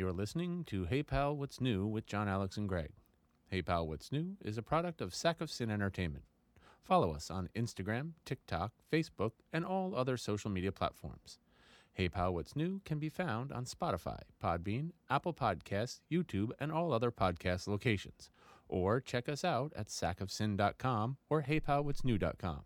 You're listening to Hey Pal, What's New with John, Alex, and Greg. Hey Pal, What's New is a product of Sack of Sin Entertainment. Follow us on Instagram, TikTok, Facebook, and all other social media platforms. Hey Pal, What's New can be found on Spotify, Podbean, Apple Podcasts, YouTube, and all other podcast locations. Or check us out at sackofsin.com or heypalwhatsnew.com.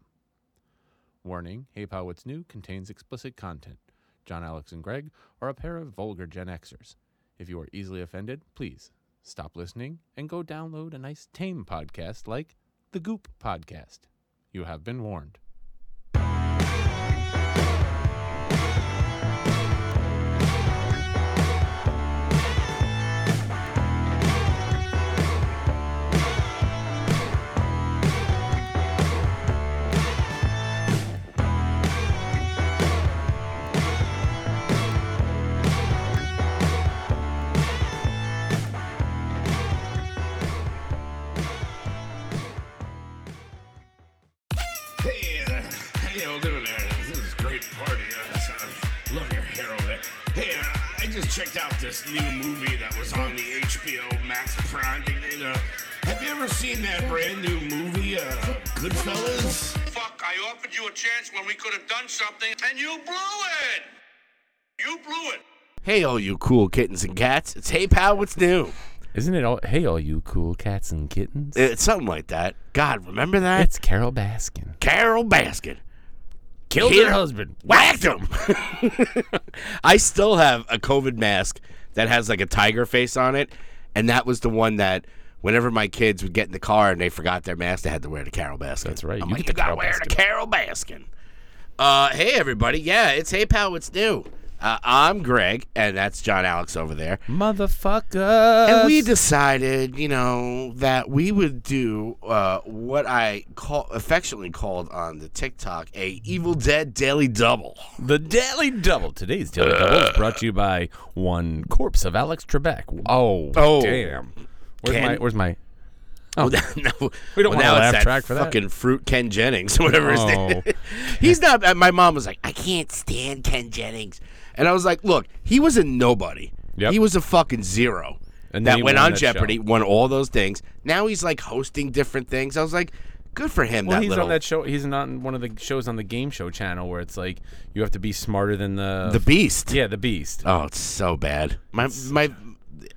Warning Hey Pal, What's New contains explicit content. John, Alex, and Greg are a pair of vulgar Gen Xers. If you are easily offended, please stop listening and go download a nice tame podcast like the Goop Podcast. You have been warned. This new movie that was on the HBO Max Prime. thing. Uh, have you ever seen that brand new movie, uh, Goodfellas? Fuck, I offered you a chance when we could have done something, and you blew it! You blew it! Hey, all you cool kittens and cats. It's Hey Pal, what's new? Isn't it all? Hey, all you cool cats and kittens. It's something like that. God, remember that? it's Carole Baskin. Carole Baskin. Killed Here- her husband. Whacked him. I still have a COVID mask that has like a tiger face on it, and that was the one that whenever my kids would get in the car and they forgot their mask, they had to wear the Carole Baskin. That's right. I'm You like, you gotta Carol wear the Baskin." Carole Baskin. Uh, hey everybody, yeah, it's Hey Pal, what's new? Uh, I'm Greg, and that's John Alex over there. Motherfucker. And we decided, you know, that we would do uh, what I call affectionately called on the TikTok a Evil Dead Daily Double. The Daily Double. Today's Daily Double is brought to you by one corpse of Alex Trebek. Oh, Oh. damn. Where's Ken? my? Where's my? Oh, no, We don't want a now laugh it's that for that. fucking fruit Ken Jennings, whatever his name. Oh. He's not. My mom was like, I can't stand Ken Jennings, and I was like, look, he was a nobody. Yep. He was a fucking zero. And that went on that Jeopardy, show. won all those things. Now he's like hosting different things. I was like, good for him. Well, that he's little on that show. He's not on one of the shows on the game show channel where it's like you have to be smarter than the the Beast. Yeah, the Beast. Oh, it's so bad. My my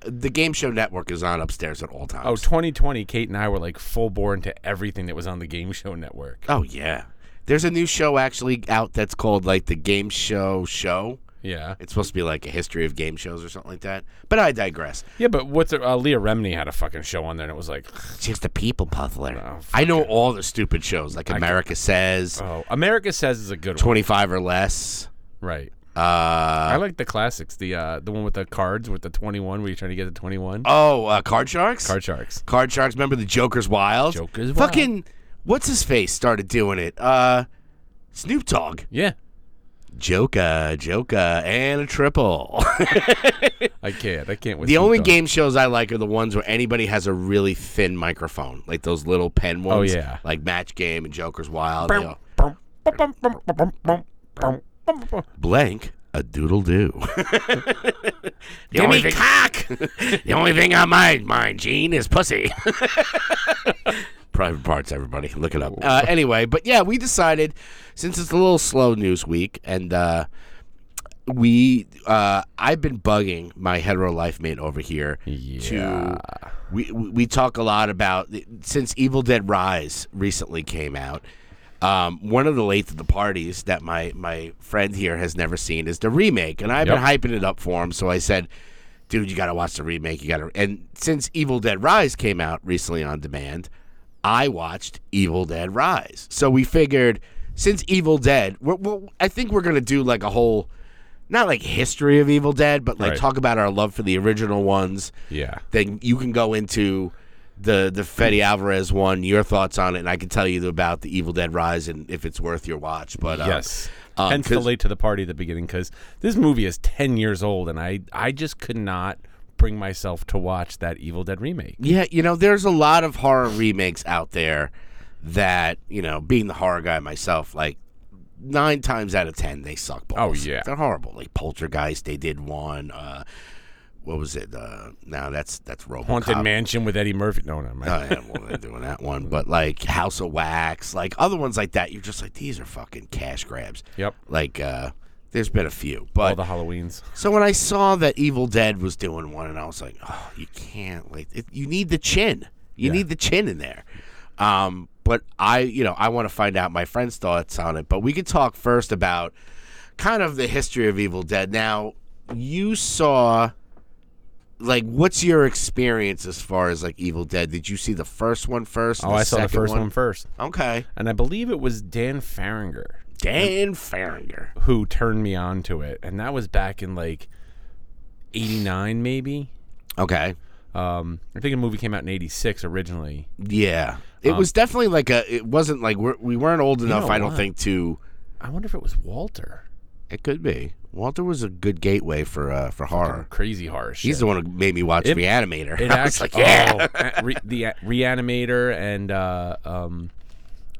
the game show network is on upstairs at all times. Oh, 2020, Kate and I were like full bore into everything that was on the game show network. Oh yeah. There's a new show actually out that's called like the Game Show Show. Yeah. It's supposed to be like a history of game shows or something like that. But I digress. Yeah, but what's it, uh, Leah Remini had a fucking show on there and it was like, She's the people puzzler. Oh, I know all the stupid shows like America Says, oh, America Says is a good one. 25 or Less. Right. Uh, I like the classics. The uh, the one with the cards with the 21 where you're trying to get the 21. oh, uh, Card Sharks? Card Sharks. Card Sharks. Remember the Joker's Wild? Joker's Wild. Fucking, what's his face started doing it? Uh, Snoop Dogg. Yeah. Joker, Joker, and a triple. I can't. I can't. With the only Dogg. game shows I like are the ones where anybody has a really thin microphone, like those little pen oh, ones. Oh, yeah. like Match Game and Joker's Wild. you. Blank a doodle do. the only thing, cock. the only thing on my mind, Gene, is pussy. Private parts, everybody. Look it up. Uh, anyway, but yeah, we decided since it's a little slow news week, and uh, we, uh, I've been bugging my hetero life mate over here Yeah. to. We we talk a lot about since Evil Dead Rise recently came out. Um, one of the late to the parties that my my friend here has never seen is the remake, and I've been hyping it up for him. So I said, "Dude, you got to watch the remake. You got to." And since Evil Dead Rise came out recently on demand, I watched Evil Dead Rise. So we figured, since Evil Dead, we're, we're, I think we're gonna do like a whole, not like history of Evil Dead, but like Right. talk about our love for the original ones Yeah. then you can go into the the Fede Alvarez one, your thoughts on it, and I can tell you about the Evil Dead Rise and if it's worth your watch. But um, yes. um, Hence the late to the party at the beginning because this movie is 10 years old and I, I just could not bring myself to watch that Evil Dead remake. yeah, you know, there's a lot of horror remakes out there that you know, being the horror guy myself, like nine times out of ten they suck balls. Oh, yeah. they're horrible. Like Poltergeist, they did one. Uh, what was it? Uh, no, that's that's RoboCop. Haunted Mansion with Eddie Murphy. No, no, Oh, yeah, well, they're doing that one, but like House of Wax, like other ones like that, you're just like these are fucking cash grabs. Yep. Like, uh, there's been a few, but All the Halloweens. so when I saw that Evil Dead was doing one, and I was like, oh, you can't like it, you need the chin, you Yeah. need the chin in there. Um, but I, you know, I want to find out my friend's thoughts on it. But we could talk first about kind of the history of Evil Dead. Now, you saw like what's your experience as far as like Evil Dead? Did you see the first one first? Oh, I saw the first one first, Okay, and I believe it was Dan Farringer Dan Farringer. who turned me on to it, and that was back in like '89, maybe. Okay, Um, I think the movie came out in '86 originally. yeah, it was definitely like a. It wasn't like we're, we weren't old enough. know I don't what? think to. I wonder if it was Walter. It could be. Walter was a good gateway for uh, for horror. Crazy horror shit. He's the one who made me watch It- Reanimator. It I actually, like, yeah. oh, re, the Reanimator and uh, um,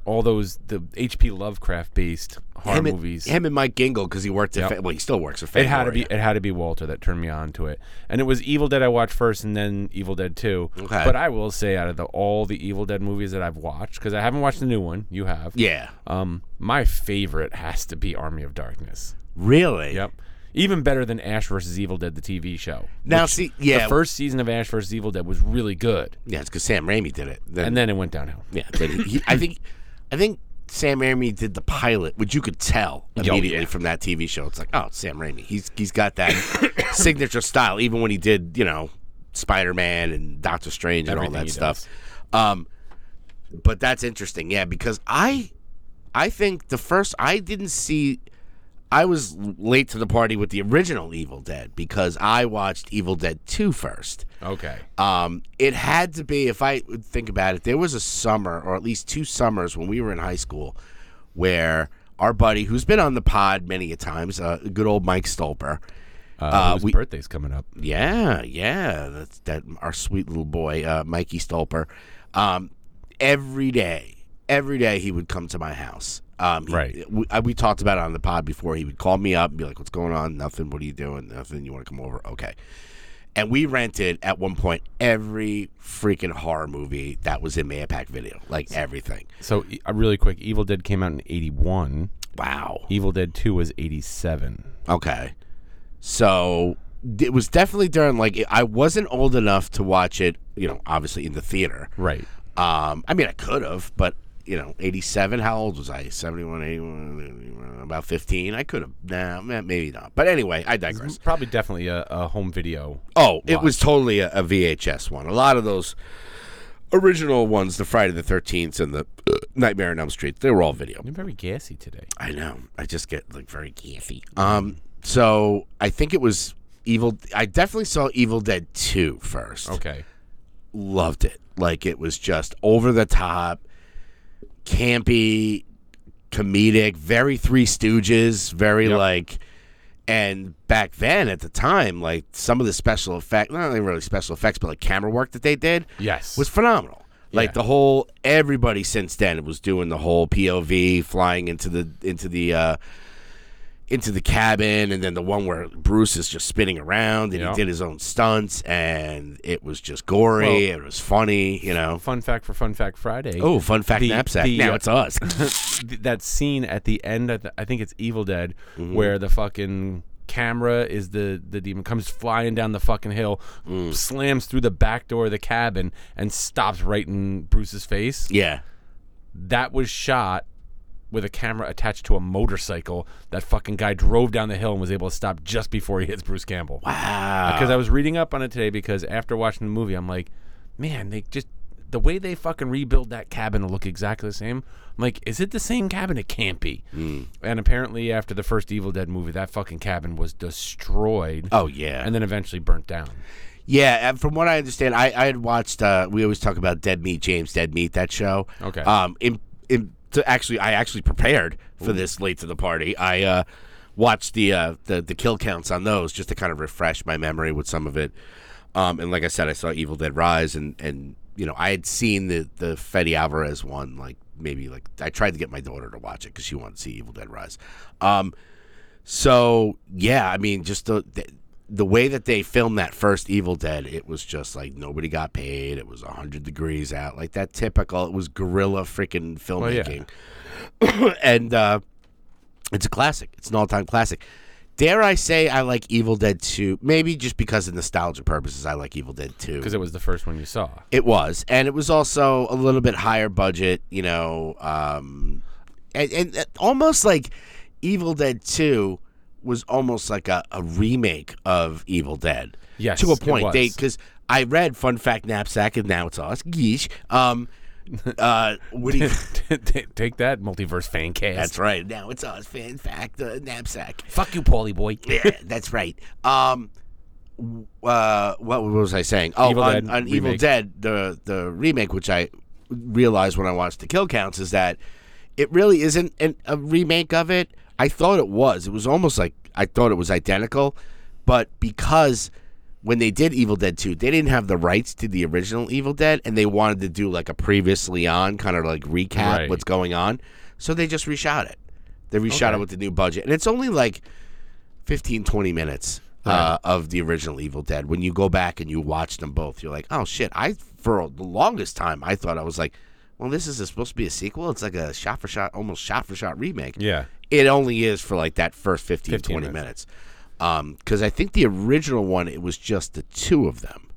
all those the H.P. Lovecraft based horror him, and, movies. him and Mike Gingle because he worked at Yep. Fa- well, he still works for. it had to be it had to be Walter that turned me on to it, and it was Evil Dead I watched first, and then Evil Dead Two. Okay. But I will say, out of the all the Evil Dead movies that I've watched, because I haven't watched the new one, you have. Yeah, Um, my favorite has to be Army of Darkness. really. Yep. Even better than Ash versus Evil Dead, the TV show. Now, see, yeah, The first season of Ash versus Evil Dead was really good, yeah, it's because Sam Raimi did it. Then, and then it went downhill. yeah, he- I think, I think Sam Raimi did the pilot, which you could tell Oh, immediately yeah. from that TV show. It's like, oh, Sam Raimi. He's he's got that signature style. Even when he did, you know, Spider Man and Doctor Strange and all that stuff. Um, but that's interesting, yeah, because I, I think the first I didn't see. I was late to the party with the original Evil Dead because I watched Evil Dead 2 first. Okay. Um, it had to be, if I think about it, there was a summer, or at least two summers when we were in high school, where our buddy, who's been on the pod many a times, uh, good old Mike Stolper, Uh, Uh, whose we- birthday's coming up. yeah, yeah, that's that our sweet little boy, uh, Mikey Stolper. Um, every day, every day he would come to my house. Um, he- Right. We, uh, we talked about it on the pod before. He would call me up and be like, "What's going on? Nothing. What are you doing? Nothing. You want to come over? Okay." And we rented at one point every freaking horror movie that was in Mayapack Video, like everything. So, uh, really quick, Evil Dead came out in 81. Wow. Evil Dead 2 was 87. Okay. So it was definitely during like I wasn't old enough to watch it, you know, obviously in the theater. Right. Um, I mean, I could have, but you know, 87. How old was I? 71, 81, about 15. I could have. Nah, maybe not. But anyway, I digress. Probably definitely a, a home video. Oh, it was totally a, a VHS one. A lot of those original ones, the Friday the 13th and the uh, Nightmare on Elm Street, they were all video. You're very gassy today. I know. I just get like very gassy. Um, so I think it was Evil. I definitely saw Evil Dead 2 first. Okay. Loved it. Like it was just over the top, campy, comedic, very Three Stooges, very Yep. like. And back then, at the time, like some of the special effects, not even really special effects, but like camera work that they did Yes. was phenomenal. Like Yeah. the whole everybody since then was doing the whole POV flying into the into the uh into the cabin and then the one where Bruce is just spinning around and Yeah. he did his own stunts and it was just gory, it was funny, you know. Fun fact for Fun Fact Friday. Oh, fun fact The- knapsack. the, now uh, it's us. that scene at the end of the, I think it's Evil Dead Mm-hmm. where the fucking camera is the the demon comes flying down the fucking hill Mm. slams through the back door of the cabin and stops right in Bruce's face yeah. that was shot with a camera attached to a motorcycle that fucking guy drove down the hill and was able to stop just before he hits Bruce Campbell Wow. because I was reading up on it today because after watching the movie, I'm like, man, they just the way they fucking rebuild that cabin to look exactly the same. I'm like, is it the same cabin? It can't be. Hmm. And apparently, after the first Evil Dead movie, that fucking cabin was destroyed Oh yeah. and then eventually burnt down. Yeah, and from what I understand, I, I had watched. Uh, we always talk about Dead Meat, James Dead Meat, that show. Okay. Um, in in to actually, I actually prepared for this late to the party. I uh, watched the uh, the the kill counts on those just to kind of refresh my memory with some of it. Um, and like I said, I saw Evil Dead Rise, and and you know I had seen the the Fede Alvarez one like maybe like I tried to get my daughter to watch it because she wanted to see Evil Dead Rise. Um, so yeah, I mean, just the, the the way that they filmed that first Evil Dead, it was just like nobody got paid. It was hundred degrees out, like that typical. It was guerrilla freaking yeah. filmmaking, and uh, it's a classic. It's an all-time classic. Dare I say I like Evil Dead 2? Maybe just because of nostalgia purposes, I like Evil Dead 2. Because it was the first one you saw. It was, and it was also a little bit higher budget, you know, um, and, and uh, almost like Evil Dead Two was almost like a, a remake of Evil Dead. Yes, to a point. They because I read Fun Fact Knapsack, and now it's us. Geesh. Um, uh, Woody. Take that, multiverse fan cast. that's right. Now it's us. Fan Fact uh, Knapsack. Fuck you, Paulie boy. yeah, that's right. Um, uh, what was I saying? Oh, Evil on, Dead on Evil. Dead, the the remake, which I realized when I watched the kill counts, is that it really isn't an, a remake of it. I thought it was. It was almost like I thought it was identical, but because when they did Evil Dead 2, they didn't have the rights to the original Evil Dead, and they wanted to do like a previously on kind of like recap Right. what's going on. So they just reshot it. They reshot Okay. it with the new budget, and it's only like 15, 20 minutes uh, of the original Evil Dead. When you go back and you watch them both, you're like, oh shit! I for the longest time I thought I was like, well, this is supposed to be a sequel. It's like a shot for shot, almost shot for shot remake. Yeah. It only is for like that first 15, 15 20 minutes. Because I think the original one, it was just the two of them.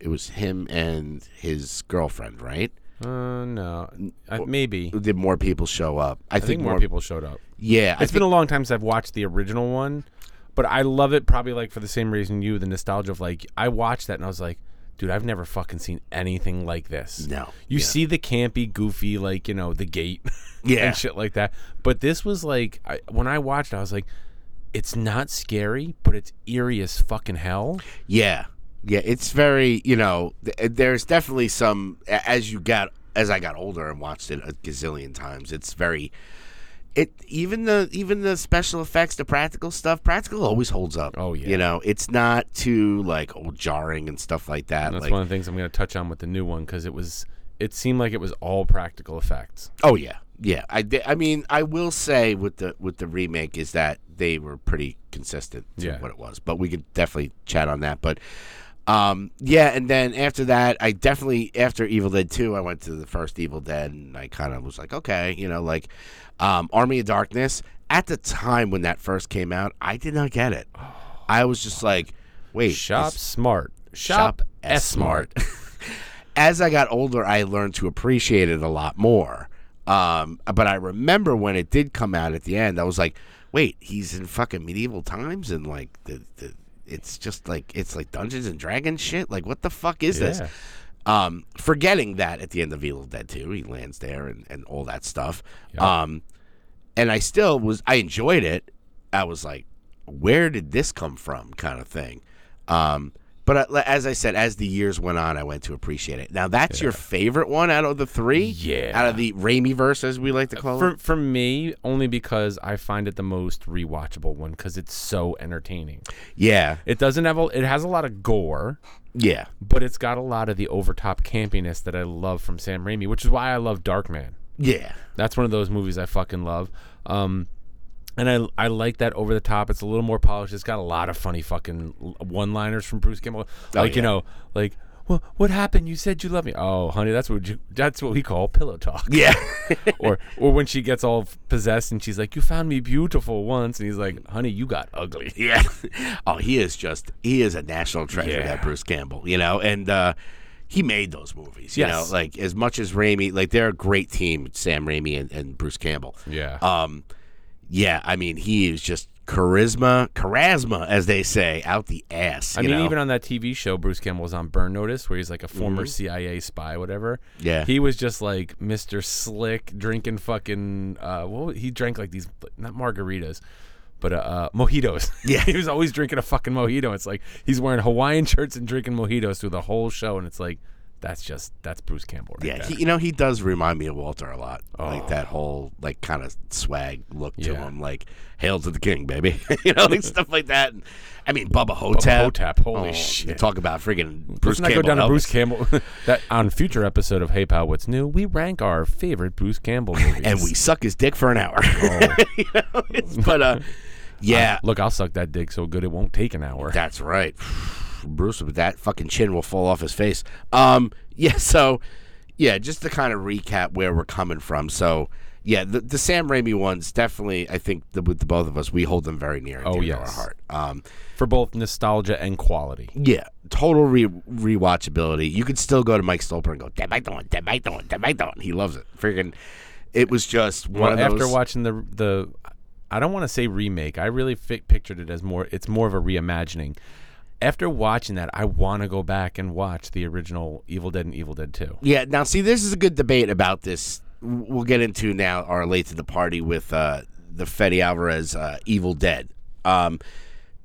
It was him and his girlfriend, right? Uh, no. Uh, maybe. Did more people show up? I, I think more people showed up. Yeah, I It's been a long time since I've watched the original one, but I love it probably like for the same reason you, the nostalgia of like I watched that and I was like, dude, I've never fucking seen anything like this. No. You Yeah. see the campy, goofy, like, you know, the gate Yeah. and shit like that. But this was like I, when I watched it, I was like, it's not scary, but it's eerie as fucking hell. Yeah, yeah. It's very you know. Th- eh, there's definitely some as you got as I got older and watched it a gazillion times. It's very. It even the even the special effects, the practical stuff, practical always holds up. Oh, yeah. you know it's not too like oh jarring and stuff like that. And that's like one of the things I'm going to touch on with the new one because it was it seemed like it was all practical effects. oh yeah, yeah. I I mean I will say with the with the remake is that they were pretty consistent to Yeah. what it was, but we could definitely chat on that. But Um, yeah, and then after that, I definitely after Evil Dead Two, I went to the first Evil Dead, and I kind of was like, okay, you know, like um, Army of Darkness. At the time when that first came out, I did not get it. I was just like, wait, Shop this- smart. Shop Shop S S smart. as I got older, I learned to appreciate it a lot more. Um, but I remember when it did come out at the end, I was like, wait, he's in fucking medieval times and like the, the it's just like it's like Dungeons and Dragons shit. Like what the fuck is this? Um, forgetting that at the end of Evil Dead 2, he lands there and, and all that stuff. Yep. Um, and I still was I enjoyed it. I was like, where did this come from, kind of thing. Um, but uh, as I said, as the years went on, I went to appreciate it. Now that's your favorite one out of the three, Yeah. out of the Raimi verse, as we like to call For it. for me, only because I find it the most rewatchable one because it's so entertaining. Yeah, It doesn't have a, it has a lot of gore, yeah, but it's got a lot of the overtop campiness that I love from Sam Raimi, which is why I love Darkman. yeah, That's one of those movies I fucking love. Um, and I I like that over the top. It's a little more polished. It's got a lot of funny fucking one liners from Bruce Campbell. Like you yeah. know, like well, what happened? You said you love me. Oh, honey, that's what you, that's what we call pillow talk. yeah, or or when she gets all possessed and she's like, "You found me beautiful once," and he's like, "Honey, you got ugly." yeah. oh, he is just he is a national treasure, Yeah. that Bruce Campbell. You know, and uh, he made those movies. You Yes. know, like as much as Raimi, like they're a great team, Sam Raimi and, and Bruce Campbell. Yeah. Um, yeah, I mean, he is just charisma, charisma, as they say, out the ass. I mean, know? even on that TV show, Bruce Campbell was on Burn Notice, where he's like a former CIA spy, whatever. Mm-hmm. Yeah. he was just like Mr. Slick, drinking fucking. Uh, well, he drank like these not margaritas, but uh, uh, mojitos. Yeah. he was always drinking a fucking mojito. It's like he's wearing Hawaiian shirts and drinking mojitos through the whole show, and it's like that's just that's Bruce Campbell, right yeah, there. he, you know, he does remind me of Walter a lot. Like Oh. that whole like kind of swag look to Yeah. him, like "Hail to the King, baby," you know, like stuff like that. And, I mean, Bubba Ho-Tep. Hotep, holy Oh, shit. Talk about friggin' Bruce Let's not Campbell. go down to Bruce Campbell. that on future episode of Hey Pal, What's New? We rank our favorite Bruce Campbell movies, and we suck his dick for an hour. Oh. You know, but uh, Yeah, Look, I'll suck that dick so good it won't take an hour. That's right. Bruce with that fucking chin will fall off his face. Um yeah, so yeah, just to kind of recap where we're coming from. So yeah, the, the Sam Raimi ones definitely I think the, with the both of us we hold them very near Oh, to yes. our heart. Um For both nostalgia and quality. yeah, total re rewatchability. You could still go to Mike Stolper and go, "That Mike Dolan, that Dolan, that Mike Dolan." He loves it. Freaking it was just one Well, of after watching the the, I don't want to say remake. I really fi- pictured it as more. It's more of a reimagining. After watching that, I want to go back and watch the original Evil Dead and Evil Dead Two. Yeah, now see, this is a good debate about this. We'll get into now our late to the party with uh, the Fede Alvarez uh, Evil Dead. Um,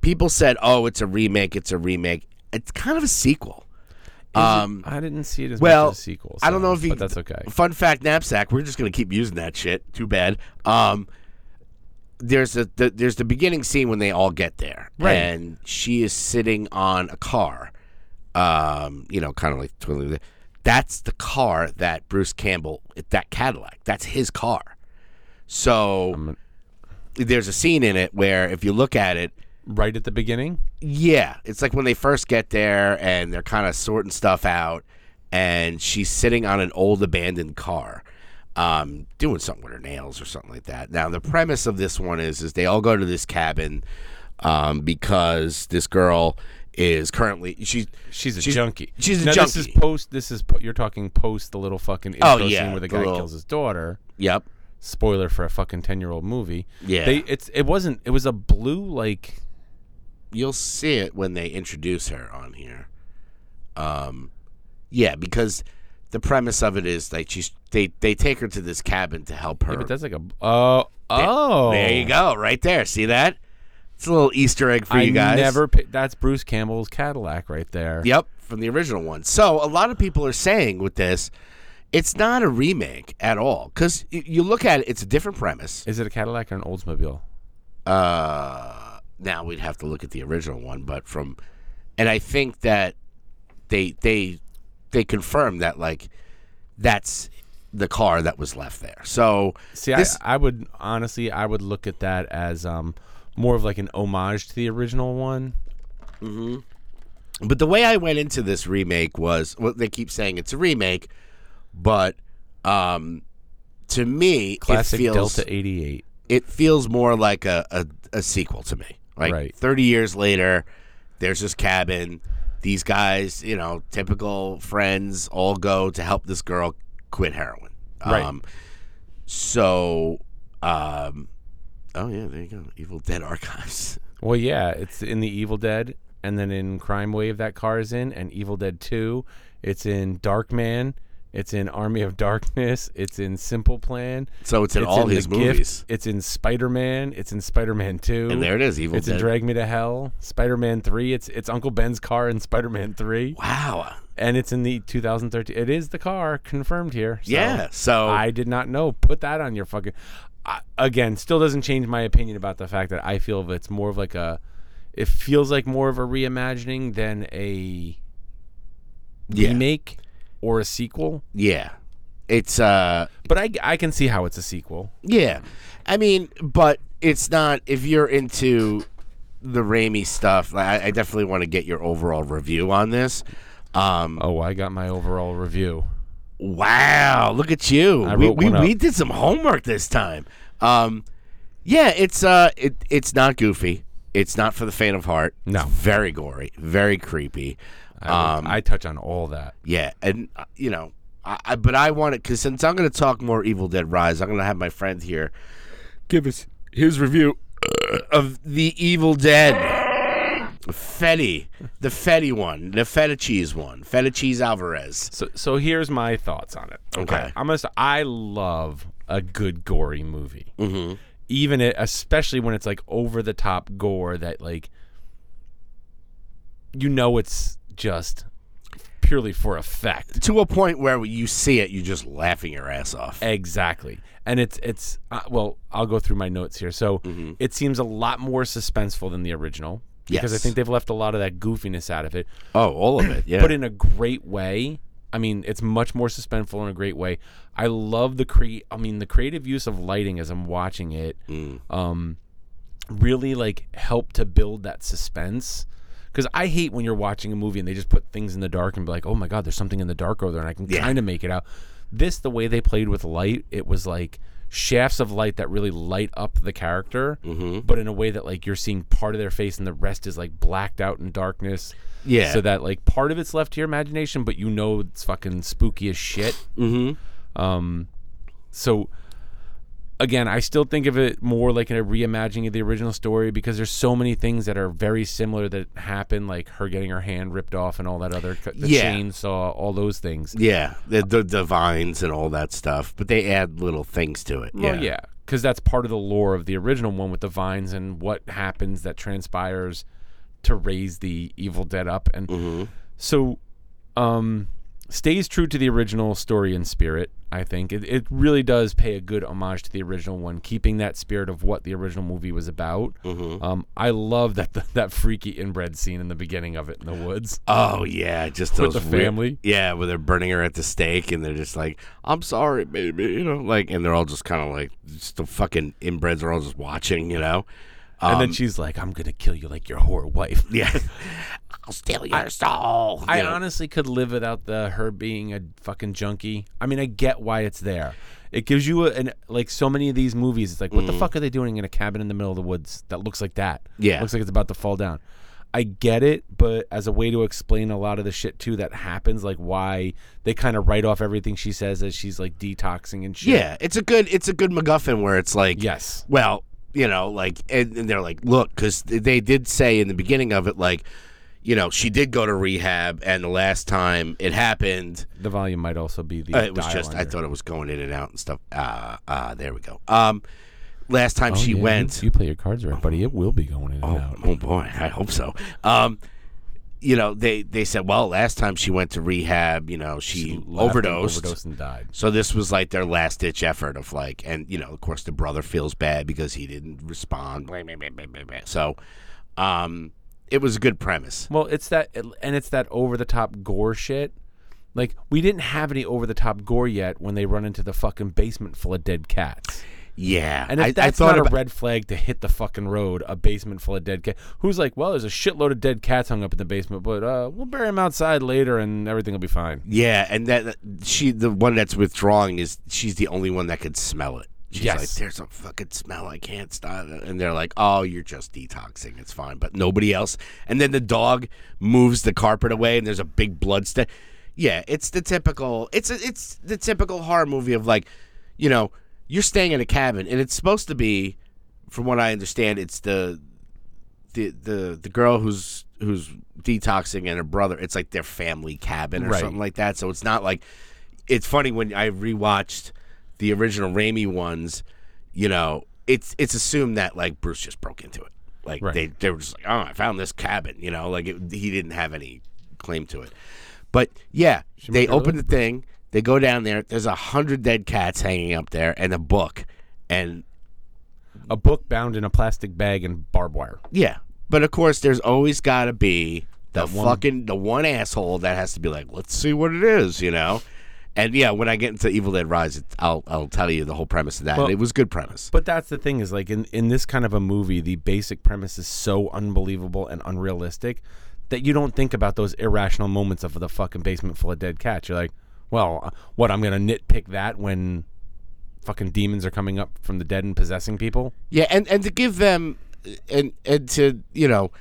people said, "Oh, it's a remake. It's a remake. It's kind of a sequel." Um, I didn't see it as well, much as a sequel. I don't know if you. but that's okay. Fun fact, knapsack. We're just gonna keep using that shit. Too bad. Um, there's a the, there's the beginning scene when they all get there, Right. and she is sitting on a car. Um, you know, kind of like. That's the car that Bruce Campbell, that Cadillac. That's his car. So Um, there's a scene in it where, if you look at it, Right at the beginning, yeah, it's like when they first get there and they're kind of sorting stuff out, and she's sitting on an old abandoned car, um, doing something with her nails or something like that. Now, the premise of this one is is they all go to this cabin um, because this girl is currently she's she's a She's- junkie. she's a now, This is post. This is po- you're talking post the little fucking intro Oh, yeah, scene where the the guy little- kills his daughter. yep Spoiler for a fucking ten year old movie. Yeah. they it's it wasn't. It was a blue like you'll see it when they introduce her on here. Um, yeah, because the premise of it is like she's they they take her to this cabin to help her. Yeah, but that's like a oh oh. There you go, right there. See that? It's a little Easter egg for I you guys. never. That's Bruce Campbell's Cadillac right there. Yep, from the original one. So a lot of people are saying with this, it's not a remake at all because you look at it, it's a different premise. Is it a Cadillac or an Oldsmobile? Uh, now we'd have to look at the original one, but from, and I think that they they they confirmed that like that's the car that was left there. So See, this, I, I would honestly, I would look at that as um more of like an homage to the original one. But the way I went into this remake was well, they keep saying it's a remake, but um, to me, Classic it feels Delta '88. it feels more like a, a, a sequel to me. Like Right. thirty years later, there's this cabin. These guys, you know, typical friends, all go to help this girl quit heroin. Right. Um, so, um, oh yeah, there you go. Evil Dead Archives. Well, yeah, it's in the Evil Dead, and then in Crime Wave that car is in, and Evil Dead Two, it's in Darkman, it's in Army of Darkness, it's in Simple Plan. So it's in it's all in his The Gift, movies. It's in Spider Man. It's in Spider Man Two. And there it is, Evil It's Dead. in Drag Me to Hell. Spider Man Three. It's it's Uncle Ben's car in Spider Man Three, Wow. and it's in the 2013. It is the car confirmed here. So Yeah. So I did not know. Put that on your fucking. I, again, still doesn't change my opinion about the fact that I feel it's more of like a. It feels like more of a reimagining than a yeah, remake or a sequel. yeah. It's uh, But I, I can see how it's a sequel. yeah. I mean, but it's not. If you're into the Raimi stuff, like, I, I definitely want to get your overall review on this. Um, Oh, I got my overall review. Wow, look at you. I we wrote we, one up. we did some homework this time. Um, yeah, it's uh, it it's not goofy. It's not for the faint of heart. No. It's very gory, very creepy. I, Um, I touch on all that. Yeah, and uh, you know, I, I but I want it because since I'm going to talk more Evil Dead Rise, I'm going to have my friend here give us his review of the Evil Dead. Fetty, the Fetty one, the feta cheese one, feta cheese Alvarez. So so here's my thoughts on it. Okay. I'm gonna. Say, I love a good gory movie. Mm-hmm. Even it, especially when it's like over the top gore that like you know it's just purely for effect. To a point where you see it, you're just laughing your ass off. Exactly. And it's it's uh, well, I'll go through my notes here. So it seems a lot more suspenseful than the original because I think they've left a lot of that goofiness out of it. Oh, all of it, yeah. but in a great way. I mean, it's much more suspenseful in a great way. I love the cre- I mean, the creative use of lighting as I'm watching it. Mm. Um, really like help to build that suspense. Because I hate when you're watching a movie and they just put things in the dark and be like, "Oh my god, there's something in the dark over there," and I can Yeah. kind of make it out. This, the way they played with light, it was like shafts of light that really light up the character, Mm-hmm. but in a way that like you're seeing part of their face and the rest is like blacked out in darkness. Yeah. So that like part of it's left to your imagination, but you know it's fucking spooky as shit. Mm-hmm. Um, so again, I still think of it more like a reimagining of the original story because there's so many things that are very similar that happen, like her getting her hand ripped off and all that other, the Yeah. chainsaw, all those things. Yeah, the, the the vines and all that stuff, but they add little things to it. Well, yeah, because that's part of the lore of the original one with the vines and what happens that transpires to raise the evil dead up, and Mm-hmm. so um, stays true to the original story and spirit. I think it, it really does pay a good homage to the original one, keeping that spirit of what the original movie was about. Mm-hmm. Um, I love that that freaky inbred scene in the beginning of it in the woods. Oh yeah, just With the weird- family? yeah, where they're burning her at the stake, and they're just like, "I'm sorry, baby," you know, like, and they're all just kind of like, just the fucking inbreds are all just watching, you know. and then Um, she's like, "I'm gonna kill you like your whore wife." yeah, I'll steal your soul. I you know? honestly could live without the her being a fucking junkie. I mean, I get why it's there. It gives you a, an like so many of these movies. It's like, what the mm. fuck are they doing in a cabin in the middle of the woods that looks like that? Yeah. looks like it's about to fall down. I get it, but as a way to explain a lot of the shit too that happens, like why they kind of write off everything she says as she's like detoxing and shit. Yeah, it's a good it's a good MacGuffin where it's like, Yes. well, you know, like, and, and they're like, look, because they did say in the beginning of it, like, you know, she did go to rehab, and the last time it happened, The volume might also be the. uh, it was just I thought it was going in and out and stuff. Ah, uh, there we go. Um, last time Oh, she yeah, went, You, play your cards right, buddy. It will be going in and oh, out. oh boy, I hope so. Um, you know, they they said, well, last time she went to rehab, you know, she, Laughed and overdosed. overdosed and died. So this was like their last ditch effort of like, and you know, of course, the brother feels bad because he didn't respond. So, um, it was a good premise. Well, it's that, and it's that over the top gore shit. Like we didn't have any over the top gore yet when they run into the fucking basement full of dead cats. Yeah, And if I, I that's thought not about, a red flag to hit the fucking road, a basement full of dead cats. Who's like, well, there's a shitload of dead cats hung up in the basement, but uh, we'll bury them outside later, and everything will be fine. yeah, and that she, the one that's withdrawing, is she's the only one that could smell it. She's Yes. like, "There's a fucking smell. I can't stop." it." And they're like, "Oh, you're just detoxing. It's fine." But nobody else. And then the dog moves the carpet away, and there's a big blood stain. Yeah, it's the typical. It's a, it's the typical horror movie of like, you know, you're staying in a cabin, and it's supposed to be, from what I understand, it's the the the the girl who's who's detoxing and her brother. It's like their family cabin or Right. something like that. So it's not like. It's funny when I rewatched the original Raimi ones. You know, it's it's assumed that like Bruce just broke into it. Like Right. they they were just like, oh, I found this cabin. You know, like it, he didn't have any claim to it. But yeah, they open the thing. They go down there. There's a hundred dead cats hanging up there, and a book. And A book bound in a plastic bag and barbed wire. yeah, but of course, there's always got to be the That one- fucking the one asshole that has to be like, let's see what it is, you know. And yeah, when I get into Evil Dead Rise, it, I'll I'll tell you the whole premise of that. Well- it was good premise. But that's the thing is like in in this kind of a movie, the basic premise is so unbelievable and unrealistic that you don't think about those irrational moments of the fucking basement full of dead cats. You're like, well, uh, what? I'm gonna nitpick that when fucking demons are coming up from the dead and possessing people. Yeah, and and to give them and and to you know,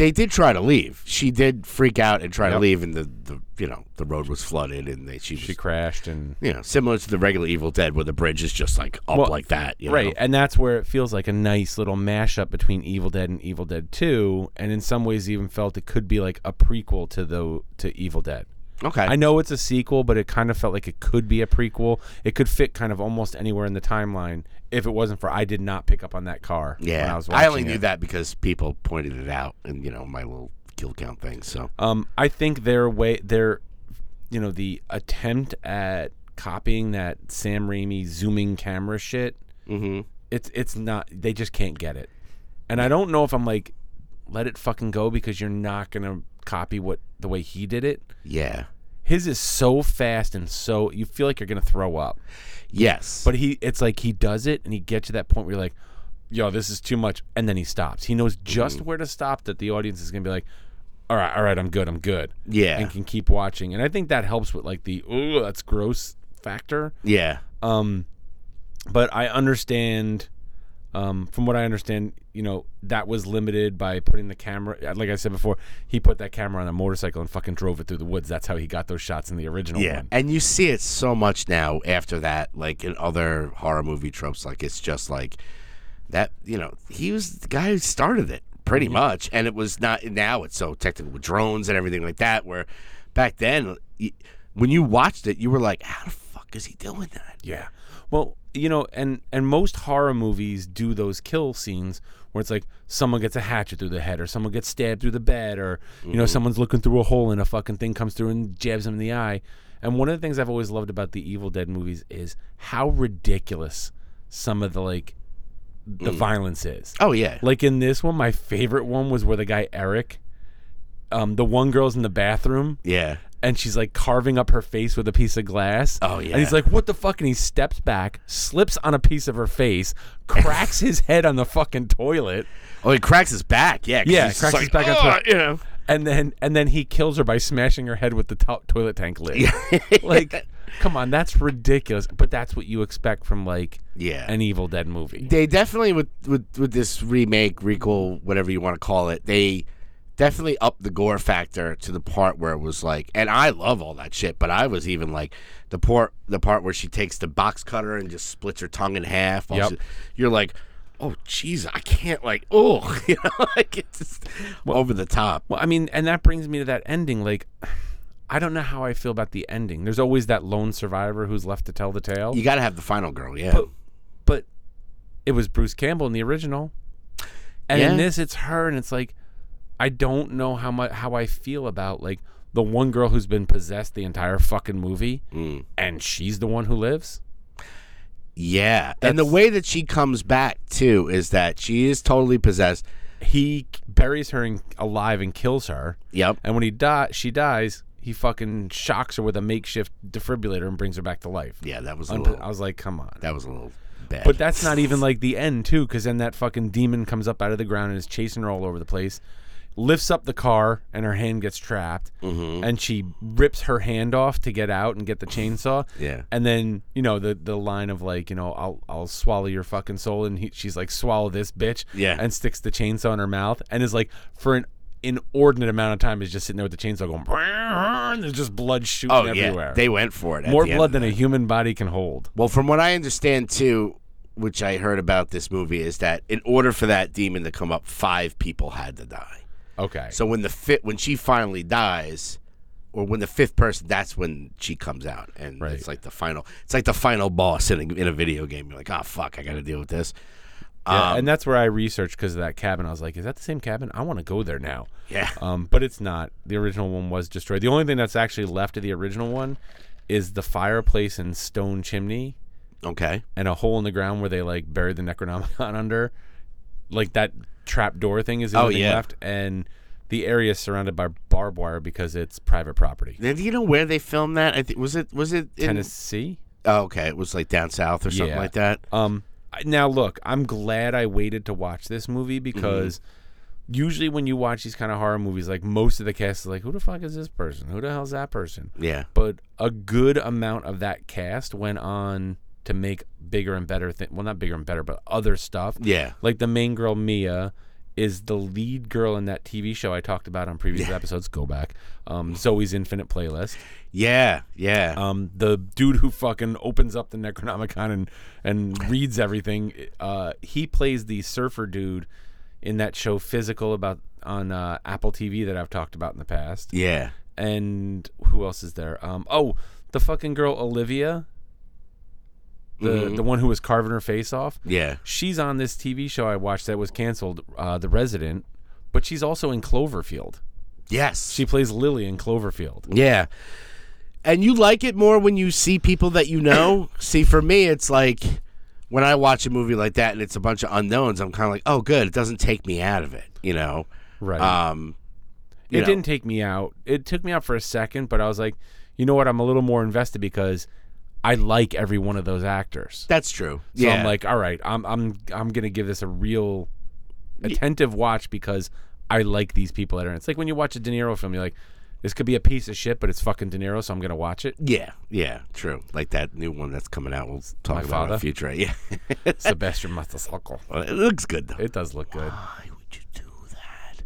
they did try to leave. She did freak out and try to leave, and the, the you know the road was flooded, and they she, She was, crashed and you know similar to the regular Evil Dead, where the bridge is just like up Well, like that. You right, know? and that's where it feels like a nice little mashup between Evil Dead and Evil Dead Two, and in some ways even felt it could be like a prequel to the to Evil Dead. Okay. I know it's a sequel, but it kind of felt like it could be a prequel. It could fit kind of almost anywhere in the timeline if it wasn't for I did not pick up on that car. when Yeah, I, was I, only knew it. that because people pointed it out, and you know my little kill count thing. So Um, I think their way, their, you know, the attempt at copying that Sam Raimi zooming camera shit. Mhm. It's it's not. They just can't get it, and I don't know if I'm like, let it fucking go because you're not gonna copy what the way he did it. yeah, His is so fast and so you feel like you're gonna throw up. yes, But he, it's like he does it, and he gets to that point where you're like, yo, this is too much, and then he stops. He knows just Mm-hmm. where to stop that the audience is gonna be like, all right, all right, I'm good, I'm good, Yeah. and can keep watching. And I think that helps with like the oh, that's gross factor. Yeah. Um, but I understand. Um, from what I understand, you know that was limited by putting the camera. Like I said before, he put that camera on a motorcycle and fucking drove it through the woods. That's how he got those shots in the original Yeah, one. and you see it so much now after that, like in other horror movie tropes. Like it's just like that. You know, he was the guy who started it pretty much, and it was not. Now it's so technical with drones and everything like that. Where back then, when you watched it, you were like, "How the fuck is he doing that?" Yeah. Well, you know, and and most horror movies do those kill scenes where it's like someone gets a hatchet through the head or someone gets stabbed through the bed or you know someone's looking through a hole and a fucking thing comes through and jabs them in the eye. And one of the things I've always loved about the Evil Dead movies is how ridiculous some of the like the violence is. Oh yeah, Like in this one, my favorite one was where the guy Eric, um, the one girl's in the bathroom yeah. And she's like carving up her face with a piece of glass. Oh, yeah. And he's like, "What the fuck?" And he steps back, slips on a piece of her face, cracks his head on the fucking toilet, Oh, he cracks his back. Yeah. Yeah, he's cracks just his like, back on "Oh," top. You know. and then and then he kills her by smashing her head with the to- toilet tank lid. like, come on, that's ridiculous. But that's what you expect from like Yeah. an Evil Dead movie. they definitely with with with this remake, requel, whatever you want to call it, they definitely upped the gore factor to the part where it was like, and I love all that shit, but I was even like the part the part where she takes the box cutter and just splits her tongue in half. Yep. she- you're like, oh jeez, I can't like, oh, you know, like it's just over the top. Well, I mean, and that brings me to that ending. Like, I don't know how I feel about the ending. There's always that lone survivor who's left to tell the tale. You got to have the final girl, yeah. But, but it was Bruce Campbell in the original, and Yeah. in this it's her, and it's like I don't know how much how I feel about like the one girl who's been possessed the entire fucking movie, Mm. and she's the one who lives. yeah, and the way that she comes back too is that she is totally possessed. He buries her in, alive and kills her, Yep. and when he die, she dies. He fucking shocks her with a makeshift defibrillator and brings her back to life. Yeah, that was a Unpo- little, I was like, come on. that was a little bad. But that's not even like the end too, because then that fucking demon comes up out of the ground and is chasing her all over the place, lifts up the car, and her hand gets trapped, Mm-hmm. and she rips her hand off to get out and get the chainsaw. Yeah. And then you know the the line of like you know I'll I'll swallow your fucking soul, and he, she's like swallow this bitch. Yeah. And sticks the chainsaw in her mouth, and is like for an inordinate amount of time is just sitting there with the chainsaw going. And there's just blood shooting Oh everywhere. yeah, they went for it. More blood than a human body can hold. Well, from what I understand too, which I heard about this movie, is that in order for that demon to come up, five people had to die. Okay. So when the fit, when she finally dies, or when the fifth person, that's when she comes out, and Right. it's like the final. It's like the final boss in a, in a video game. You're like, oh fuck, I got to deal with this. Yeah, Um, and that's where I researched because of that cabin. I was like, "Is that the same cabin? I want to go there now." Yeah. Um, but it's not. The original one was destroyed. The only thing that's actually left of the original one is the fireplace and stone chimney Okay. and a hole in the ground where they like buried the Necronomicon under. Like that trap door thing is in the Oh, thing yeah. left, and the area is surrounded by barbed wire because it's private property. Then do you know where they filmed that? I think was it was it in, Tennessee. Oh, okay, it was like down south or something Yeah. like that. Um, now look, I'm glad I waited to watch this movie because usually when you watch these kind of horror movies, like most of the cast is like, "Who the fuck is this person? Who the hell's that person?" Yeah. But a good amount of that cast went on to make bigger and better things. Well, not bigger and better, but other stuff. Yeah. Like the main girl Mia is the lead girl in that TV show I talked about on previous episodes. Go back. Um, Zoe's Infinite Playlist. Yeah. Yeah. Um, the dude who fucking opens up the Necronomicon and and reads everything. Uh, he plays the surfer dude in that show Physical about on uh, Apple TV that I've talked about in the past. yeah. And who else is there? Um, oh, the fucking girl Olivia, the Mhm. the one who was carving her face off. Yeah. She's on this TV show I watched that was canceled, uh, The Resident, but she's also in Cloverfield. Yes. She plays Lily in Cloverfield. Yeah. And you like it more when you see people that you know? see, for me, it's like when I watch a movie like that and it's a bunch of unknowns, I'm kind of like, oh, good. It doesn't take me out of it, you know? Right. Um, you it know. didn't take me out. It took me out for a second, but I was like, you know what? I'm a little more invested because I like every one of those actors. That's true. So yeah. I'm like, all right, I'm I'm I'm gonna give this a real attentive watch because I like these people that are in. it. It's like when you watch a De Niro film, you're like, this could be a piece of shit, but it's fucking De Niro, so I'm gonna watch it. yeah, yeah, true. Like that new one that's coming out. We'll talk My about in the future. Yeah, Sebastian Maniscalco. Well, it looks good though. It does look good. Why would you do that?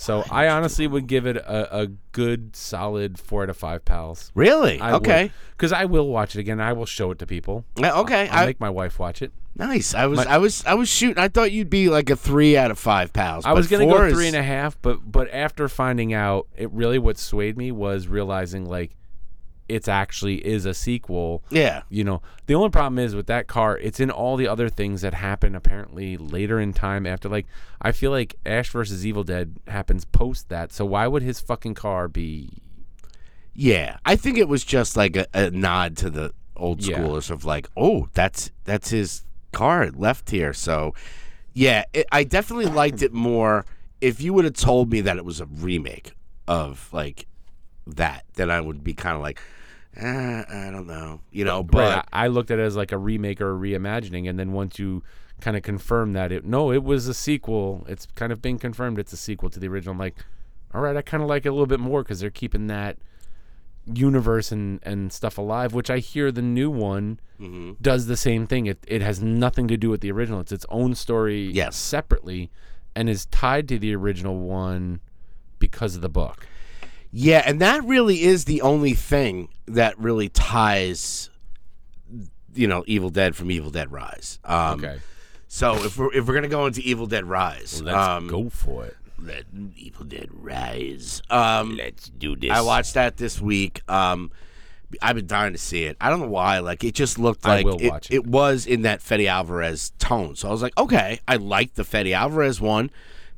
So I honestly would give it a, a good solid four out of five pals. Really? I okay. Because I will watch it again. I will show it to people. Uh, okay. I'll I, make my wife watch it. nice. I was. I was. I was shooting. I thought you'd be like a three out of five pals. I was gonna go is- three and a half, but but after finding out, it really what swayed me was realizing like it's actually is a sequel. Yeah. You know, the only problem is with that car, it's in all the other things that happen apparently later in time after like I feel like Ash versus Evil Dead happens post that. So why would his fucking car be Yeah. I think it was just like a, a nod to the old Yeah. schoolers of like, oh, that's that's his car left here. So, yeah, it, I definitely liked it more. If you would have told me that it was a remake of like that, then I would be kind of like, eh, I don't know, you know. But Right, I, I looked at it as like a remake or a reimagining, and then once you kind of confirm that it no, it was a sequel. It's kind of been confirmed it's a sequel to the original. I'm like, all right, I kind of like it a little bit more because they're keeping that universe and and stuff alive. Which I hear the new one Mm-hmm. does the same thing. It it has nothing to do with the original. It's its own story, Yes. separately, and is tied to the original one because of the book. Yeah, and that really is the only thing that really ties, you know, Evil Dead from Evil Dead Rise. Um, Okay, So if we're if we're gonna go into Evil Dead Rise, let's um, go for it. Let Evil Dead Rise. Um, Let's do this. I watched that this week. Um, I've been dying to see it. I don't know why. Like it just looked like it, watch it. it was in that Fede Alvarez tone. So I was like, okay, I like the Fede Alvarez one.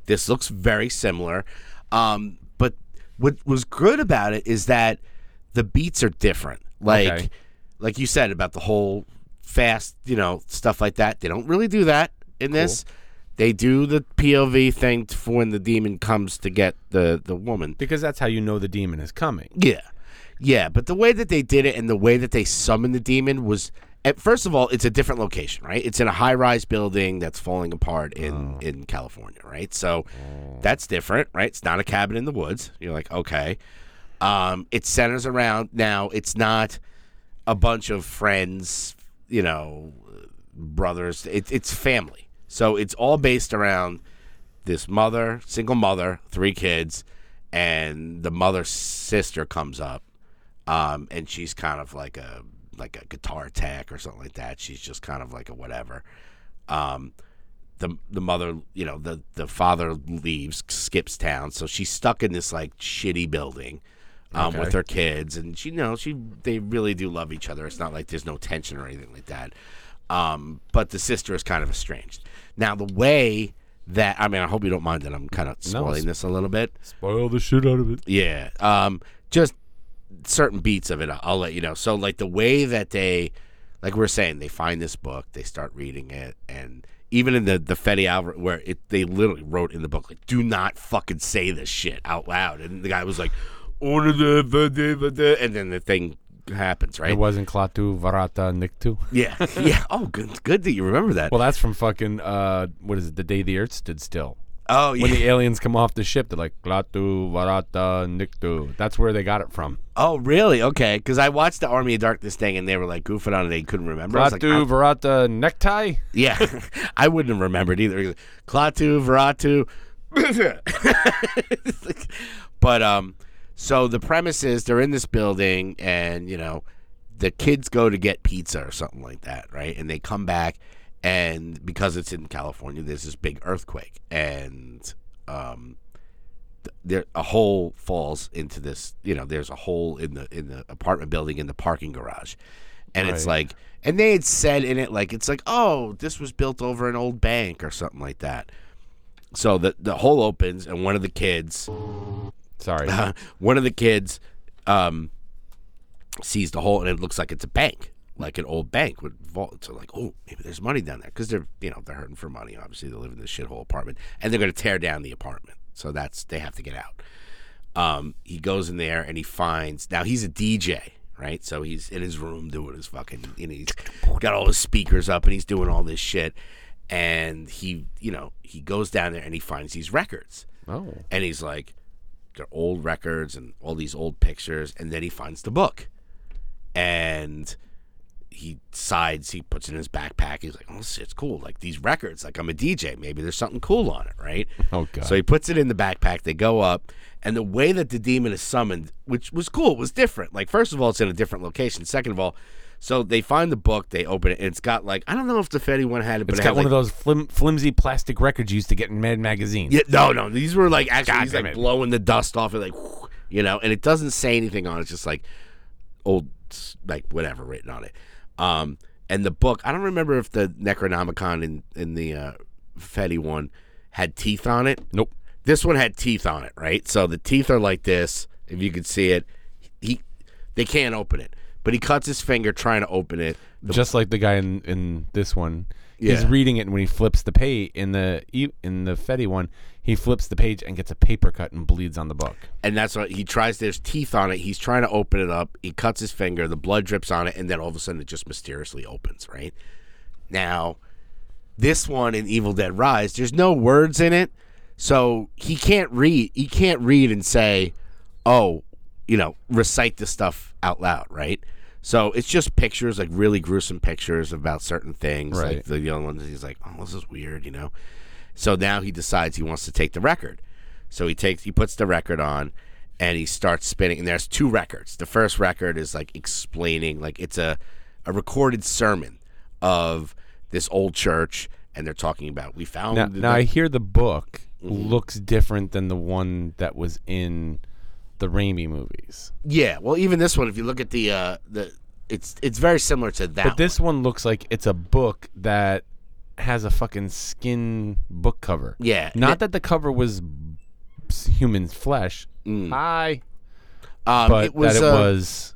This looks very similar. Um, what was good about it is that the beats are different. Like Okay. like you said about the whole fast, you know, stuff like that. They don't really do that in this. They do the POV thing for when the demon comes to get the the woman. because that's how you know the demon is coming. Yeah. Yeah, but the way that they did it and the way that they summoned the demon was at first of all, it's a different location, right? It's in a high-rise building that's falling apart in in California, right? So that's different, right? It's not a cabin in the woods. You're like, okay. Um, it centers around now. It's not a bunch of friends, you know, brothers. It, it's family. So it's all based around this mother, single mother, three kids, and the mother's sister comes up, um, and she's kind of like a like a guitar tech or something like that. She's just kind of like a whatever. Um, the the mother, you know, the the father leaves, skips town, so she's stuck in this like shitty building. Um, with her kids, and she, you know, she they really do love each other. It's not like there's no tension or anything like that. Um, but the sister is kind of estranged. Now, the way that I mean, I hope you don't mind that I'm kind of spoiling it's- this a little bit. Spoil the shit out of it. Yeah. Um, just certain beats of it, I'll, I'll let you know. So, like the way that they, like we are saying, they find this book, they start reading it, and even in the the Fede Alvarez, where it they literally wrote in the book, like, "Do not fucking say this shit out loud," and the guy was like, and then the thing happens, right? It wasn't Klaatu Varata Niktu. yeah, yeah. Oh, good, good that you remember that. Well, that's from fucking uh, what is it? The day the Earth stood still. Oh, yeah. When the aliens come off the ship, they're like Klaatu Varata Niktu. That's where they got it from. oh, really? Okay, because I watched the Army of Darkness thing, and they were like goofing on it. They couldn't remember. Was like, Varata necktie. Yeah, I wouldn't have remembered either. Klaatu, Veratu. but um, so the premise is they're in this building, and you know, the kids go to get pizza or something like that, right? And they come back, and because it's in California, there's this big earthquake, and um, th- there a hole falls into this. You know, there's a hole in the in the apartment building in the parking garage, and it's like, and they had said in it like it's like, oh, this was built over an old bank or something like that. So the the hole opens, and one of the kids, Sorry. one of the kids, um, sees the hole, and it looks like it's a bank, like an old bank would vault. So like, oh, maybe there's money down there because they're you know they're hurting for money. Obviously, they live in this shithole apartment, and they're going to tear down the apartment. So that's they have to get out. Um, he goes in there and he finds now he's a DJ, right? So he's in his room doing his fucking, you know, he's got all his speakers up and he's doing all this shit. And he, you know, he goes down there and he finds these records. Oh. And he's like, they're old records and all these old pictures. And then he finds the book. And he sides, he puts it in his backpack. He's like, oh, this shit's cool. Like these records, like I'm a DJ. Maybe there's something cool on it, right? Oh god. So he puts it in the backpack. They go up, and the way that the demon is summoned, which was cool, was different. Like first of all, it's in a different location. Second of all, so they find the book, they open it, and it's got like I don't know if the Fede one had it, but it's it got one like, of those flim- flimsy plastic records you used to get in Mad magazines. Yeah, no, no, these were like actually God he's like it. blowing the dust off it, like you know, and it doesn't say anything on it. It's just like old, like whatever written on it. Um, and the book, I don't remember if the Necronomicon in in the uh, Fede one had teeth on it. Nope. This one had teeth on it, right? So the teeth are like this. If you could see it, he they can't open it, but he cuts his finger trying to open it. The- Just like the guy in, in this one. He's Yeah. reading it and when he flips the page in the in the Fede one, he flips the page and gets a paper cut and bleeds on the book. and that's what he tries. There's teeth on it. He's trying to open it up. He cuts his finger. The blood drips on it, and then all of a sudden, it just mysteriously opens. Right now, this one in Evil Dead Rise, there's no words in it, so he can't read. He can't read and say, "Oh, you know, recite this stuff out loud." Right. So it's just pictures, like really gruesome pictures about certain things. Like Right. the young ones, he's like, "Oh, this is weird," you know. So now he decides he wants to take the record. So he takes he puts the record on and he starts spinning and there's two records. The first record is like explaining like it's a a recorded sermon of this old church and they're talking about we found Now, the- now I hear the book Mm-hmm. looks different than the one that was in the Raimi movies. Yeah, well even this one if you look at the uh the it's it's very similar to that. But this one looks like it's a book that has a fucking skin book cover. Yeah, Not that the cover was human flesh. Hi. um, But it was that it uh, was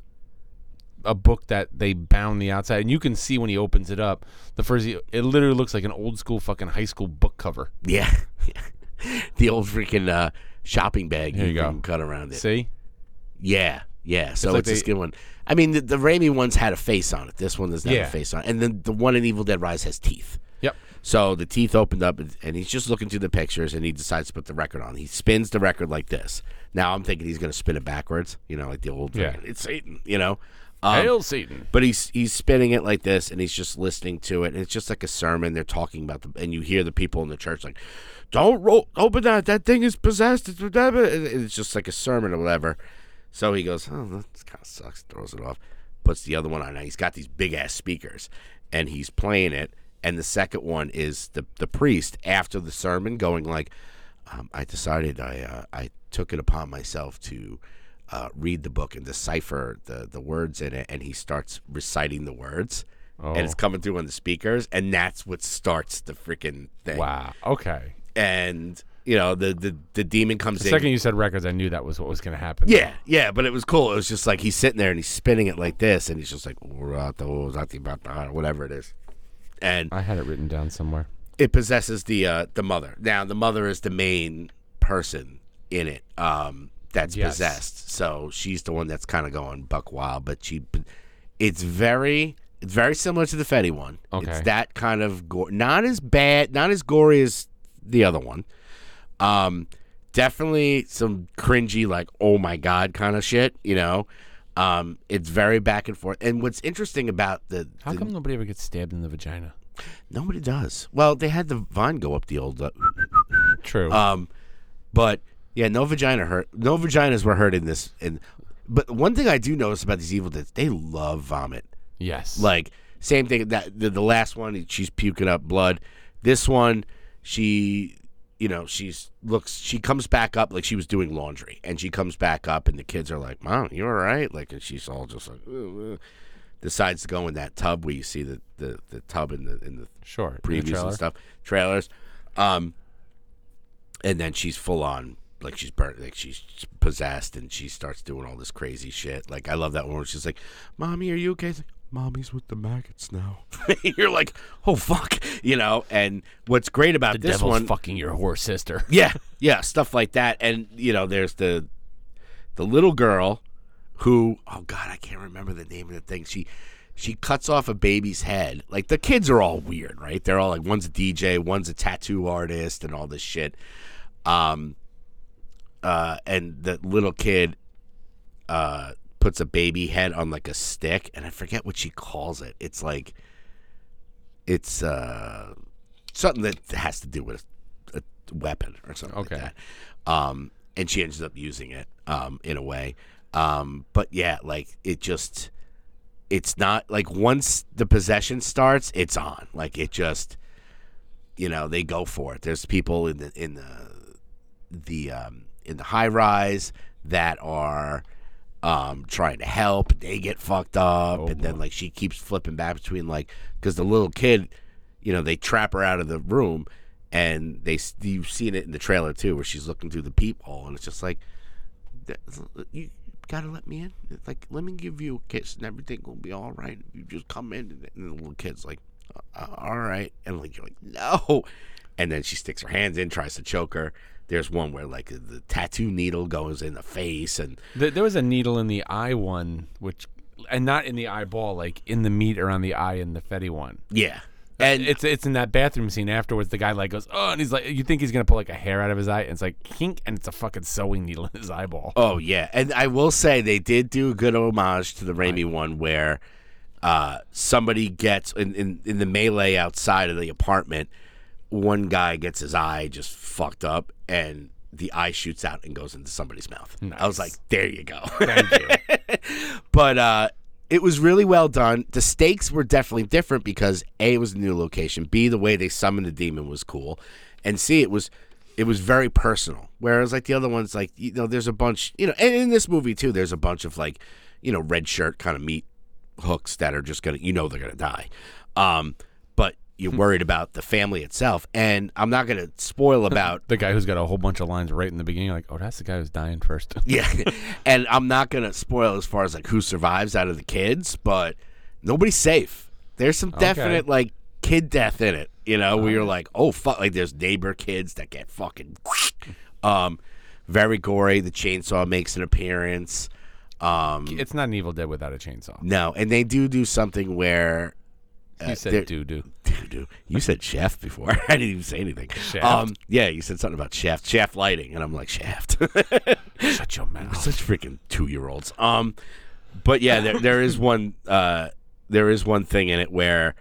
a book that they bound the outside. And you can see when he opens it up, the first, it literally looks like an old school fucking high school book cover. yeah. the old freaking uh shopping bag Here you go. can cut around it. See? Yeah, yeah. So like it's, a they- skin one. I mean, the, the Raimi ones had a face on it. This one doesn't have a face on it. And then the one in Evil Dead Rise has teeth. Yep. So the teeth opened up, and, and he's just looking through the pictures, and he decides to put the record on. He spins the record like this. Now I'm thinking he's going to spin it backwards, you know, like the old. Yeah. It's Satan, you know. Um, Hail Satan. but he's he's spinning it like this, and he's just listening to it. And it's just like a sermon. They're talking about the, and you hear the people in the church like, "Don't open that. That thing is possessed." It's, whatever." It's just like a sermon or whatever. So he goes, "Oh, that kind of sucks." Throws it off. Puts the other one on. Now he's got these big ass speakers, and he's playing it. And the second one is the the priest after the sermon going like, um, "I decided I uh, I took it upon myself to." Uh, read the book and decipher the the words in it, and he starts reciting the words, and it's Oh. coming through on the speakers, and that's what starts the freaking thing. Wow. Okay. And you know the the the demon comes The in. second you said records, I knew that was what was going to happen. yeah, yeah, but it was cool. It was just like he's sitting there and he's spinning it like this, and he's just like whatever it is, and I had it written down somewhere. it possesses the uh, the mother. Now the mother is the main person in it um, that's Yes. possessed. So she's the one that's kind of going buck wild. But she, it's very it's very similar to the Fede one. Okay. It's that kind of gore, not as bad, not as gory as the other one. Um, definitely some cringy, like oh my god kind of shit. You know. Um, it's very back and forth. And what's interesting about the, How the come nobody ever gets stabbed in the vagina? nobody does. Well, they had the vine go up the old uh, True. Um, but yeah, no vagina hurt. No vaginas were hurt in this. And but one thing I do notice about these evil deads, they love vomit. yes. Like same thing that the, the last one, she's puking up blood. This one, she, you know, she's looks. She comes back up like she was doing laundry, and she comes back up, and the kids are like, "Mom, you all right?" Like, and she's all just like, "Ugh, ugh." decides to go in that tub where you see the the, the tub in the in the sure. the and stuff, trailers. Um, and then she's full on like she's burnt, like she's possessed, and she starts doing all this crazy shit. Like I love that one where she's like, "Mommy, are you okay?" It's like, Mommy's with the maggots now. You're like, "Oh fuck," you know. And what's great about The this devil's one, fucking your whore sister. yeah, yeah, stuff like that. And you know, there's the the little girl who oh god, I can't remember the name of the thing. She she cuts off a baby's head. Like the kids are all weird, right? They're all like one's a DJ, one's a tattoo artist, and all this shit. Um, uh, and the little kid uh puts a baby head on like a stick, and I forget what she calls it. It's like it's uh something that has to do with a weapon or something Okay. like that. Um, and she ends up using it um in a way. Um, but yeah, like it just it's not like once the possession starts, it's on. Like it just you know, they go for it. There's people in the in the the um in the high rise that are um trying to help. They get fucked up Oh, and then like she keeps flipping back between like cuz the little kid, you know, they trap her out of the room and they you've seen it in the trailer too where she's looking through the peephole and it's just like you gotta let me in. Like, let me give you a kiss and everything will be all right. You just come in, and the little kid's like, "Uh, all right, and like you're like, no, and then she sticks her hands in, tries to choke her. There's one where like the tattoo needle goes in the face, and Th- There was a needle in the eye one, which, and not in the eyeball, like in the meat around the eye in the Fede one. yeah, and It's it's in that bathroom scene afterwards. The guy like goes, oh, and he's like, you think he's gonna pull like a hair out of his eye, and it's like kink, and it's a fucking sewing needle in his eyeball. Oh yeah, and I will say they did do a good homage to the Raimi one where uh, somebody gets in, in in the melee outside of the apartment. One guy gets his eye just fucked up, and the eye shoots out and goes into somebody's mouth. I was like, "There you go." Thank you. but uh, it was really well done. The stakes were definitely different because a it was a new location, b the way they summoned the demon was cool, and c it was it was very personal. Whereas like the other ones, like you know, there's a bunch, you know, and in this movie too, there's a bunch of like you know red shirt kind of meat hooks that are just gonna you know they're gonna die, um, but you're worried about the family itself, and I'm not gonna spoil about the guy who's got a whole bunch of lines right in the beginning, like, oh, that's the guy who's dying first. yeah, and I'm not gonna spoil as far as like who survives out of the kids, but nobody's safe. There's some definite like kid death in it. You know, where you're like, oh fuck, like there's neighbor kids that get fucking, um, very gory. The chainsaw makes an appearance. Um, it's not an Evil Dead without a chainsaw. no, and they do do something where You said doo doo. Dude, dude, you said chef before. I didn't even say anything. Shaft. Um, yeah, you said something about shaft, shaft lighting, and I'm like shaft. Shut your mouth. such freaking two year olds. Um, but yeah, there there is one uh there is one thing in it where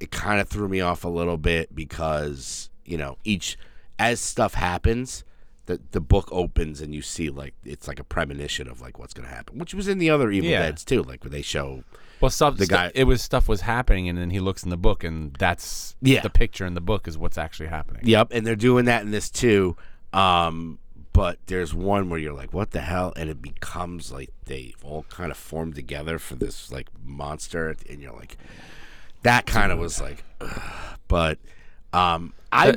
it kind of threw me off a little bit because you know each as stuff happens. The, the book opens and you see like it's like a premonition of like what's gonna happen, which was in the other Evil Yeah. Dead's too, like where they show Well, stuff. The guy- it was stuff was happening, and then he looks in the book, and that's Yeah. the picture in the book is what's actually happening. Yep, and they're doing that in this too. Um, but there's one where you're like, "What the hell?" and it becomes like they all kind of form together for this like monster, and you're like, that kind of was like, ugh. but um, I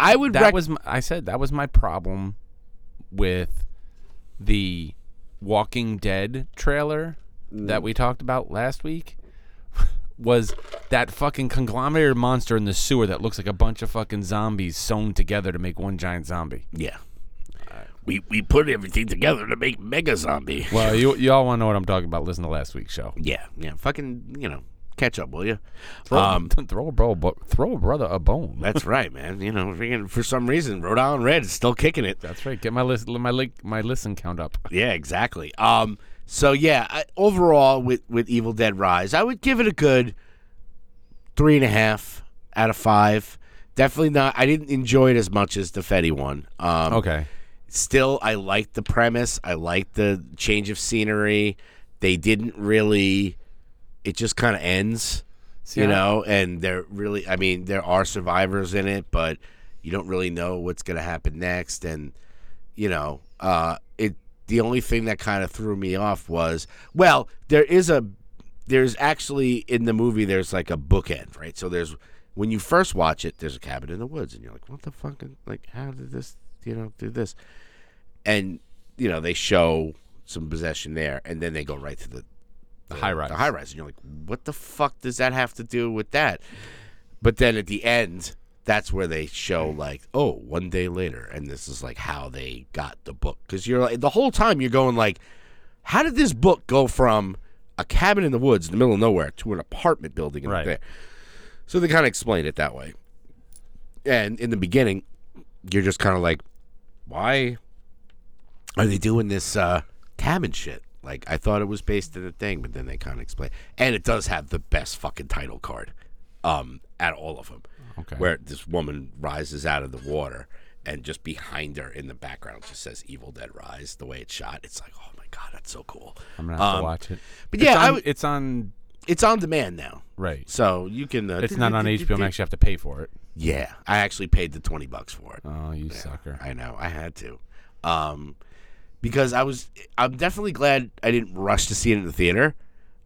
I would that rec- was my, I said that was my problem with the Walking Dead trailer that we talked about last week was that fucking conglomerated monster in the sewer that looks like a bunch of fucking zombies sewn together to make one giant zombie. yeah. We we put everything together to make Mega Zombie. Well, you you all want to know what I'm talking about? Listen to last week's show. Yeah, yeah. Fucking, you know, catch up, will you? Throw, Um, throw a bro, bo- throw a brother a bone. That's right, man. You know, freaking- for some reason, Rhode Island Red is still kicking it. That's right. Get my list, my li- my listen count up. Yeah, exactly. Um, so yeah, I, overall with with Evil Dead Rise, I would give it a good three and a half out of five. Definitely not. I didn't enjoy it as much as the Fede one. Um, Okay. Still, I liked the premise. I liked the change of scenery. They didn't really. It just kind of ends, See, you know. And they're really. I mean, there are survivors in it, but you don't really know what's going to happen next. And you know, uh. The only thing that kind of threw me off was, well, there is a. There's actually in the movie. There's like a bookend, right? So there's when you first watch it, there's a cabin in the woods, and you're like, what the fuck? Like, how did this, you know, do this? And you know, they show some possession there, and then they go right to the The high rise. the high rise, and you're like, what the fuck does that have to do with that? But then at the end, that's where they show like, oh, one day later, and this is like how they got the book because you're like the whole time you're going like, how did this book go from a cabin in the woods in the middle of nowhere to an apartment building in Right. there? So they kind of explained it that way. And in the beginning, you're just kind of like, why are they doing this uh, cabin shit? Like, I thought it was based in a thing, but then they kind of explain. And it does have the best fucking title card um, at all of them. Okay. Where this woman rises out of the water, and just behind her in the background just says Evil Dead Rise, the way it's shot. It's like, oh my God, that's so cool. I'm gonna have Um, to watch it. But It's yeah, on, would- it's on it's on demand now. right. So you can. Uh, It's not on HBO Max. You have to pay for it. Yeah, I actually paid the twenty bucks for it. Oh, you sucker! I know, I had to, um, because I was. I'm definitely glad I didn't rush to see it in the theater.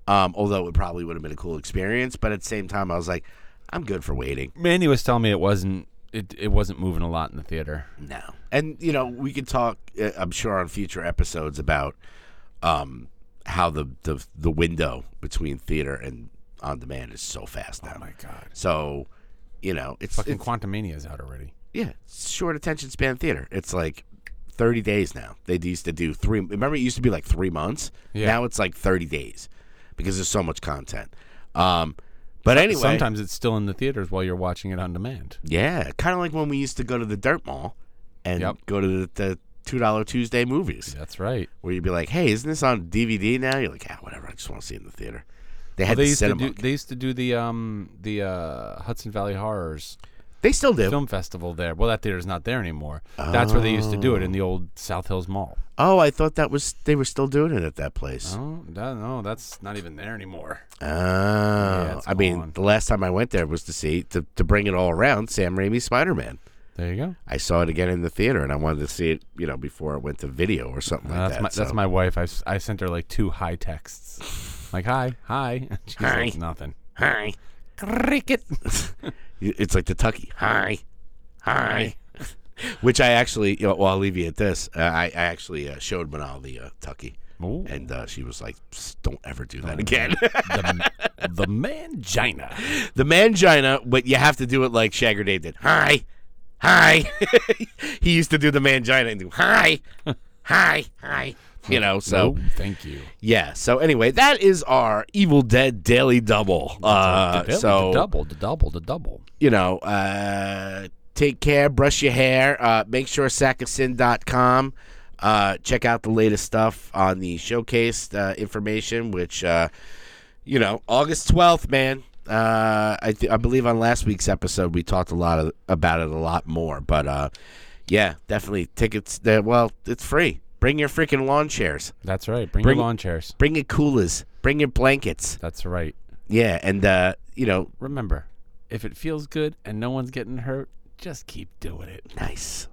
Um, although it probably would have been a cool experience, but at the same time, I was like, I'm good for waiting. Mandy was telling me it wasn't it it wasn't moving a lot in the theater. No, and you know we could talk. uh, I'm sure on future episodes about um, how the, the the window between theater and on demand is so fast now. Oh my god! So, you know, it's, Fucking it's Quantumania is out already. yeah, short attention span theater. It's like 30 days now. They used to do three. Remember, it used to be like three months. Yeah. Now it's like 30 days because there's so much content. Um, but anyway, Sometimes it's still in the theaters while you're watching it on demand. yeah, kind of like when we used to go to the Dirt Mall and Yep. go to the, the two dollar Tuesday movies, That's right. where you'd be like, "Hey, isn't this on DVD now?" You're like, "Yeah, whatever. I just want to see it in the theater." They Well, had they the used to do they used to do the um the uh, Hudson Valley Horrors they still do. film festival there. Well, that theater's not there anymore. That's where they used to do it in the old South Hills Mall. Oh, I thought that was they were still doing it at that place. Oh, that, no, that's not even there anymore. Oh, it's I mean, gone. the last time I went there was to see to, to bring it all around Sam Raimi's Spider Man. There you go. I saw it again in the theater, and I wanted to see it, you know, before it went to video or something like that's that. my that's my wife. I, s- I sent her like two high texts, like hi hi. She's Hi. like nothing. hi. Cricket. It's like the Tucky. Hi, hi. Which I actually, you know, well, I'll leave you at this. Uh, I, I actually uh, showed Manal the uh, Tucky, Ooh. and uh, she was like, "Don't ever do that again." the, the mangina. the mangina, but you have to do it like Shagger Dave did. Hi, hi. he used to do the mangina and do hi, hi, hi. You know, so No, thank you. yeah. So anyway, that is our Evil Dead Daily Double. Uh, the, so the double, the double, the double. you know, uh, take care, brush your hair, uh, make sure sackofsin.com. Uh, check out the latest stuff on the showcase uh, information, which, uh, you know, August 12th, man. Uh, I, th- I believe on last week's episode we talked a lot of, about it a lot more, but uh, yeah, definitely tickets. There, well, it's free. Bring your freaking lawn chairs. That's right. Bring, Bring- your lawn chairs. Bring your coolers. Bring your blankets. That's right. Yeah, and uh, you know, Remember, if it feels good and no one's getting hurt, just keep doing it. nice.